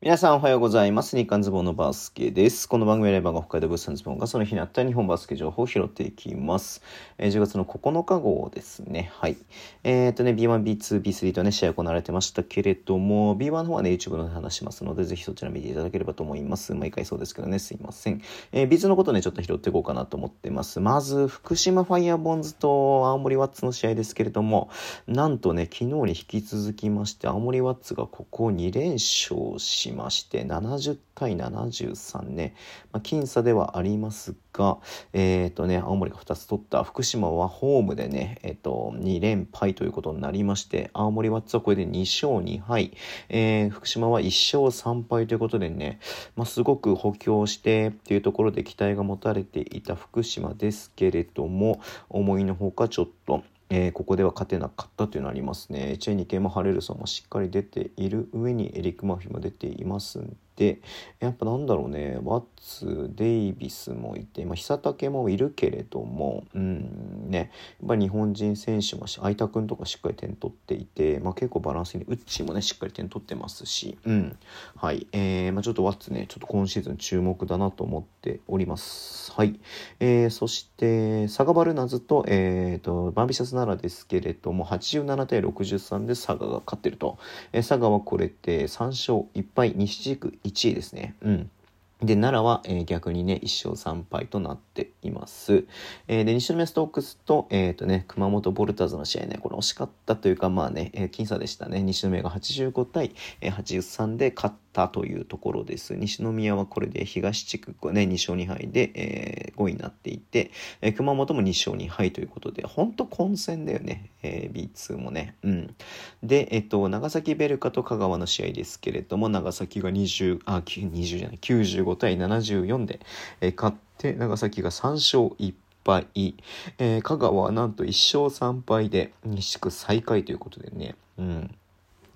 皆さんおはようございます。日刊ズボンのバスケです。この番組はレバーが北海道物産ズボンがその日にあった日本バスケ情報を拾っていきます。えー、10月の9日号ですね。はい。えっ、とね、B1、B2、B3 とね、試合行われてましたけれども、B1 の方はね、YouTube の話しますので、ぜひそちら見ていただければと思います。毎回そうですけどね、すいません。えー、B2 のことね、ちょっと拾っていこうかなと思ってます。まず、福島ファイヤーボンズと青森ワッツの試合ですけれども、なんとね、昨日に引き続きまして、青森ワッツがここ2連勝ししまして、70対73ね、まあ、僅差ではありますが、えっ、とね、青森が2つ取った福島はホームでね、えっ、と、2連敗ということになりまして、青森ワッツはこれで2勝2敗、えー、福島は1勝3敗ということでね、まあ、すごく補強してっていうところで期待が持たれていた福島ですけれども、思いのほかちょっと、えー、ここでは勝てなかったというのありますね。チェニケもハレルソンもしっかり出ている上にエリック・マフィも出ていますんで、やっぱなんだろうね、ワッツ、デイビスもいて、まあ、久武もいるけれども、うんね、やっぱ日本人選手も相田君とかしっかり点取っていて、まあ、結構バランスに、ウッチーもね、しっかり点取ってますし、うん。はい。えー、まあ、ちょっとワッツね、ちょっと今シーズン注目だなと思っております。はい。えー、そして、サガバルナズと、えっ、ー、と、バンビシャス奈良ですけれども、87対63で佐賀が勝ってると。えー、佐賀はこれで3勝1敗、西地区1位ですね。うん。で、奈良は、えー、逆にね、1勝3敗となってています。えー、で、西宮ストークスと、えっ、ー、とね、熊本ボルターズの試合ね、これ惜しかったというか、まあね、えー、僅差でしたね。西宮が85対、83で勝ったというところです。西宮はこれで東地区ね、2勝2敗で、えー、5位になっていて、えー、熊本も2勝2敗ということで、ほんと混戦だよね、えー、B2 もね。うん。で、えっ、と、長崎ベルカと香川の試合ですけれども、長崎が20、あ、20じゃない、95対74で、えー、勝ったて、長崎が3勝1敗、えー、香川はなんと1勝3敗で西地区最下位ということでね、うん。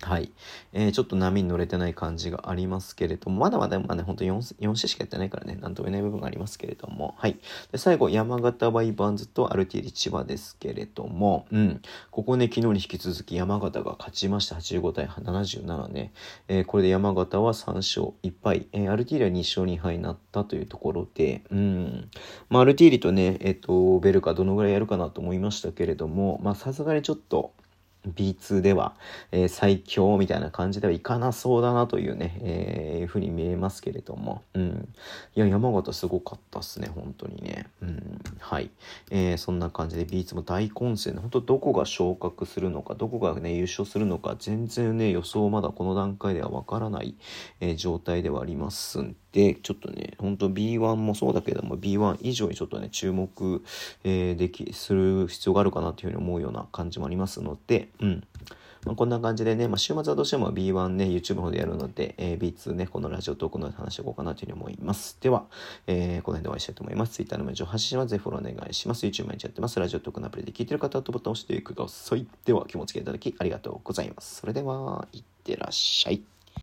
はい。えー、ちょっと波に乗れてない感じがありますけれども、まだまだまあね、ほんと 4, 4試しかやってないからね、なんとも言えない部分がありますけれども、はい。で、最後、山形バイバンズとアルティリ千葉ですけれども、うん。ここね、昨日に引き続き山形が勝ちました。85対77ね。えー、これで山形は3勝1敗、えー、アルティリは2勝2敗になったというところで、うん。まあ、アルティーリとね、えっ、と、ベルカどのぐらいやるかなと思いましたけれども、まあ、さすがにちょっと、B2 では、えー、最強みたいな感じではいかなそうだなというね、えー、ふうに見えますけれども、うん。いや、山形すごかったっすね、本当にね。うん。はい。えー、そんな感じで B2 も大混戦で、本当どこが昇格するのか、どこがね、優勝するのか、全然ね、予想まだこの段階ではわからない、えー、状態ではありますんで、ちょっとね、ほんと B1 もそうだけども、B1 以上にちょっとね、注目、えー、でき、する必要があるかなというふうに思うような感じもありますので、うん。まあ、こんな感じでね、まあ、週末はどうしても B1 ね、YouTube の方でやるので、えー、B2 ね、このラジオトークの話していこうかなというふうに思います。では、えー、この辺でお会いしたいと思います。Twitter のメールを発信はぜひフォローお願いします。YouTube 毎日やってます。ラジオトークのアプリで聞いてる方はボタンを押してください。では、気持ちいただきありがとうございます。それでは、いってらっしゃい。